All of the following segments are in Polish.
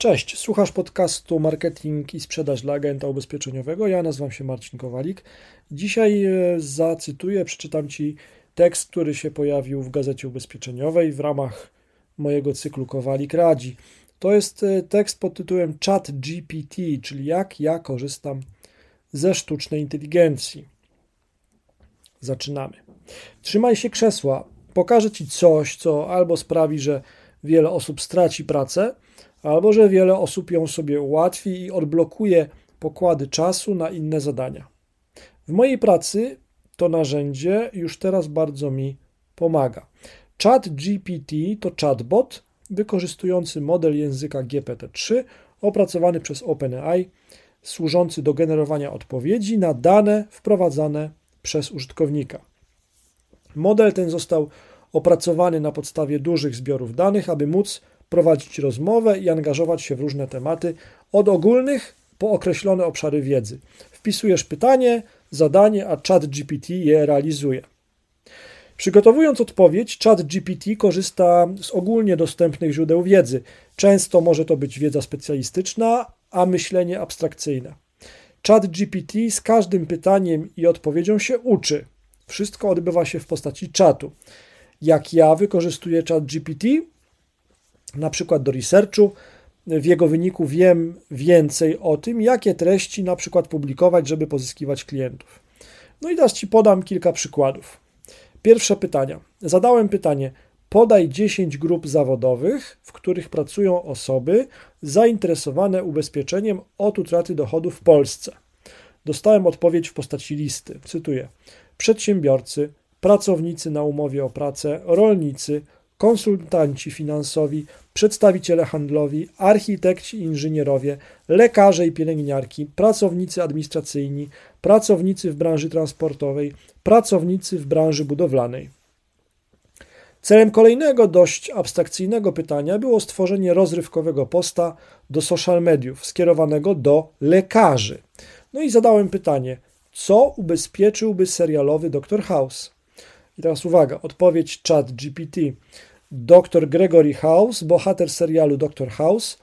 Cześć, słuchasz podcastu Marketing i Sprzedaż dla Agenta Ubezpieczeniowego. Ja nazywam się Marcin Kowalik. Dzisiaj e, zacytuję, przeczytam Ci tekst, który się pojawił w Gazecie Ubezpieczeniowej w ramach mojego cyklu Kowalik Radzi. To jest e, tekst pod tytułem Chat GPT, czyli jak ja korzystam ze sztucznej inteligencji. Zaczynamy. Trzymaj się krzesła. Pokażę Ci coś, co albo sprawi, że wiele osób straci pracę, albo że wiele osób ją sobie ułatwi i odblokuje pokłady czasu na inne zadania. W mojej pracy to narzędzie już teraz bardzo mi pomaga. Chat GPT to chatbot wykorzystujący model języka GPT-3 opracowany przez OpenAI, służący do generowania odpowiedzi na dane wprowadzane przez użytkownika. Model ten został opracowany na podstawie dużych zbiorów danych, aby móc prowadzić rozmowę i angażować się w różne tematy, od ogólnych po określone obszary wiedzy. Wpisujesz pytanie, zadanie, a Chat GPT je realizuje. Przygotowując odpowiedź, Chat GPT korzysta z ogólnie dostępnych źródeł wiedzy. Często może to być wiedza specjalistyczna, a myślenie abstrakcyjne. Chat GPT z każdym pytaniem i odpowiedzią się uczy. Wszystko odbywa się w postaci czatu. Jak ja wykorzystuję Chat GPT? Na przykład do researchu. W jego wyniku wiem więcej o tym, jakie treści na przykład publikować, żeby pozyskiwać klientów. No i teraz Ci podam kilka przykładów. Pierwsze pytania. Zadałem pytanie: podaj 10 grup zawodowych, w których pracują osoby zainteresowane ubezpieczeniem od utraty dochodu w Polsce. Dostałem odpowiedź w postaci listy. Cytuję: przedsiębiorcy, pracownicy na umowie o pracę, rolnicy, konsultanci finansowi, przedstawiciele handlowi, architekci inżynierowie, lekarze i pielęgniarki, pracownicy administracyjni, pracownicy w branży transportowej, pracownicy w branży budowlanej. Celem kolejnego dość abstrakcyjnego pytania było stworzenie rozrywkowego posta do social mediów skierowanego do lekarzy. No i zadałem pytanie, co ubezpieczyłby serialowy Dr. House? I teraz uwaga, odpowiedź chat GPT. Dr Gregory House, bohater serialu Dr House,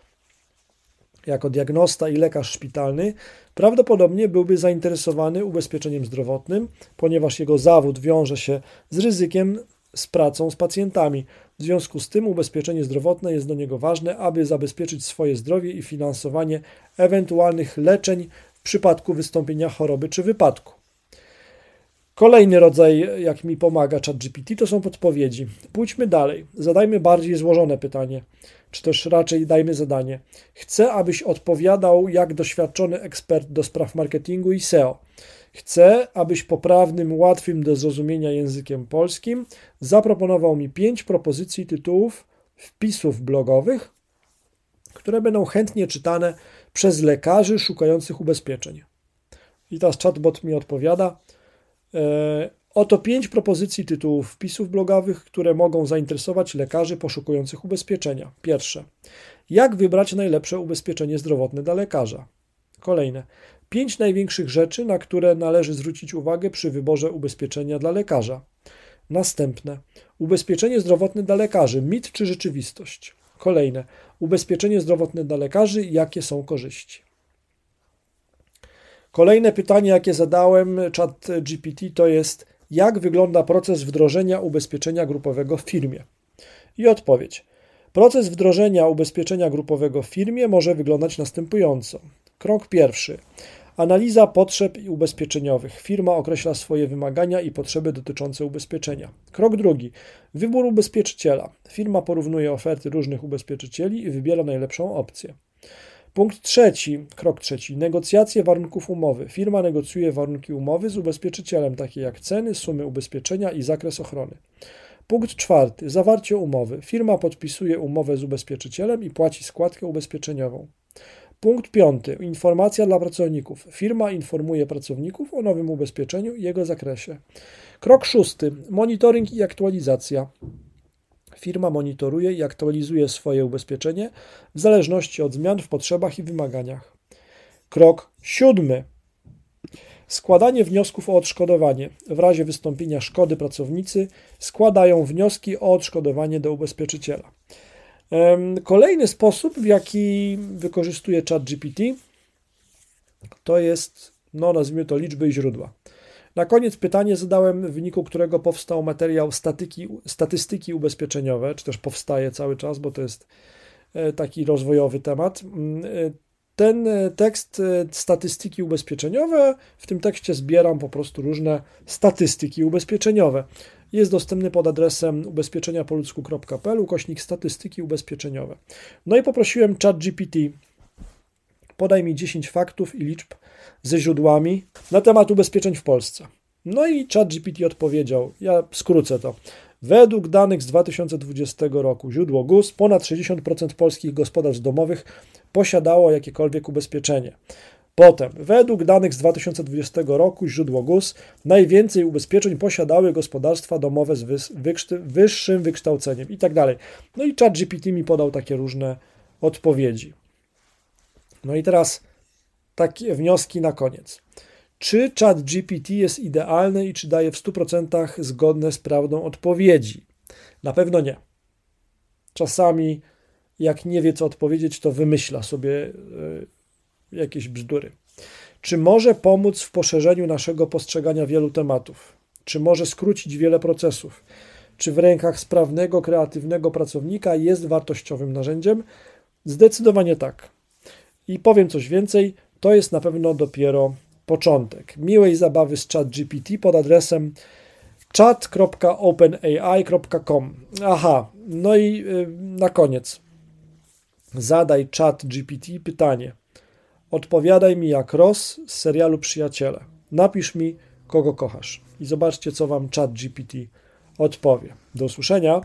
jako diagnosta i lekarz szpitalny, prawdopodobnie byłby zainteresowany ubezpieczeniem zdrowotnym, ponieważ jego zawód wiąże się z ryzykiem z pracą z pacjentami. W związku z tym ubezpieczenie zdrowotne jest do niego ważne, aby zabezpieczyć swoje zdrowie i finansowanie ewentualnych leczeń w przypadku wystąpienia choroby czy wypadku. Kolejny rodzaj, jak mi pomaga ChatGPT, to są podpowiedzi. Pójdźmy dalej. Zadajmy bardziej złożone pytanie, czy też raczej dajmy zadanie. Chcę, abyś odpowiadał jak doświadczony ekspert do spraw marketingu i SEO. Chcę, abyś poprawnym, łatwym do zrozumienia językiem polskim zaproponował mi pięć propozycji tytułów wpisów blogowych, które będą chętnie czytane przez lekarzy szukających ubezpieczeń. I teraz chatbot mi odpowiada. E, oto pięć propozycji tytułów wpisów blogowych, które mogą zainteresować lekarzy poszukujących ubezpieczenia. Pierwsze. Jak wybrać najlepsze ubezpieczenie zdrowotne dla lekarza? Kolejne. Pięć największych rzeczy, na które należy zwrócić uwagę przy wyborze ubezpieczenia dla lekarza. Następne. Ubezpieczenie zdrowotne dla lekarzy. Mit czy rzeczywistość? Kolejne. Ubezpieczenie zdrowotne dla lekarzy. Jakie są korzyści? Kolejne pytanie, jakie zadałem chat GPT, to jest, jak wygląda proces wdrożenia ubezpieczenia grupowego w firmie? I odpowiedź. Proces wdrożenia ubezpieczenia grupowego w firmie może wyglądać następująco. Krok pierwszy. Analiza potrzeb ubezpieczeniowych. Firma określa swoje wymagania i potrzeby dotyczące ubezpieczenia. Krok drugi. Wybór ubezpieczyciela. Firma porównuje oferty różnych ubezpieczycieli i wybiera najlepszą opcję. Punkt trzeci, krok trzeci, negocjacje warunków umowy. Firma negocjuje warunki umowy z ubezpieczycielem, takie jak ceny, sumy ubezpieczenia i zakres ochrony. Punkt czwarty, zawarcie umowy. Firma podpisuje umowę z ubezpieczycielem i płaci składkę ubezpieczeniową. Punkt piąty, informacja dla pracowników. Firma informuje pracowników o nowym ubezpieczeniu i jego zakresie. Krok szósty, monitoring i aktualizacja. Firma monitoruje i aktualizuje swoje ubezpieczenie w zależności od zmian w potrzebach i wymaganiach. Krok siódmy. Składanie wniosków o odszkodowanie. W razie wystąpienia szkody pracownicy składają wnioski o odszkodowanie do ubezpieczyciela. Kolejny sposób, w jaki wykorzystuje ChatGPT, to jest, no nazwijmy to liczby i źródła. Na koniec pytanie zadałem, w wyniku którego powstał materiał statyki, statystyki ubezpieczeniowe, czy też powstaje cały czas, bo to jest e, taki rozwojowy temat. Mm, e, ten e, tekst statystyki ubezpieczeniowe, w tym tekście zbieram po prostu różne statystyki ubezpieczeniowe. Jest dostępny pod adresem ubezpieczeniapoludzku.pl ukośnik statystyki ubezpieczeniowe. No i poprosiłem ChatGPT, podaj mi 10 faktów i liczb ze źródłami na temat ubezpieczeń w Polsce. No i ChatGPT odpowiedział, ja skrócę to. Według danych z 2020 roku, źródło GUS, ponad 60% polskich gospodarstw domowych posiadało jakiekolwiek ubezpieczenie. Potem, według danych z 2020 roku, źródło GUS, najwięcej ubezpieczeń posiadały gospodarstwa domowe z wyższym wykształceniem i tak dalej. No i ChatGPT mi podał takie różne odpowiedzi. No i teraz takie wnioski na koniec. Czy chat GPT jest idealny i czy daje w 100% zgodne z prawdą odpowiedzi? Na pewno nie. Czasami, jak nie wie, co odpowiedzieć, to wymyśla sobie e, jakieś bzdury. Czy może pomóc w poszerzeniu naszego postrzegania wielu tematów? Czy może skrócić wiele procesów? Czy w rękach sprawnego, kreatywnego pracownika jest wartościowym narzędziem? Zdecydowanie tak. I powiem coś więcej, to jest na pewno dopiero początek. Miłej zabawy z ChatGPT pod adresem chat.openai.com. Aha, no i y, na koniec. Zadaj ChatGPT pytanie. Odpowiadaj mi jak Ross z serialu Przyjaciele. Napisz mi, kogo kochasz. I zobaczcie, co wam ChatGPT odpowie. Do usłyszenia.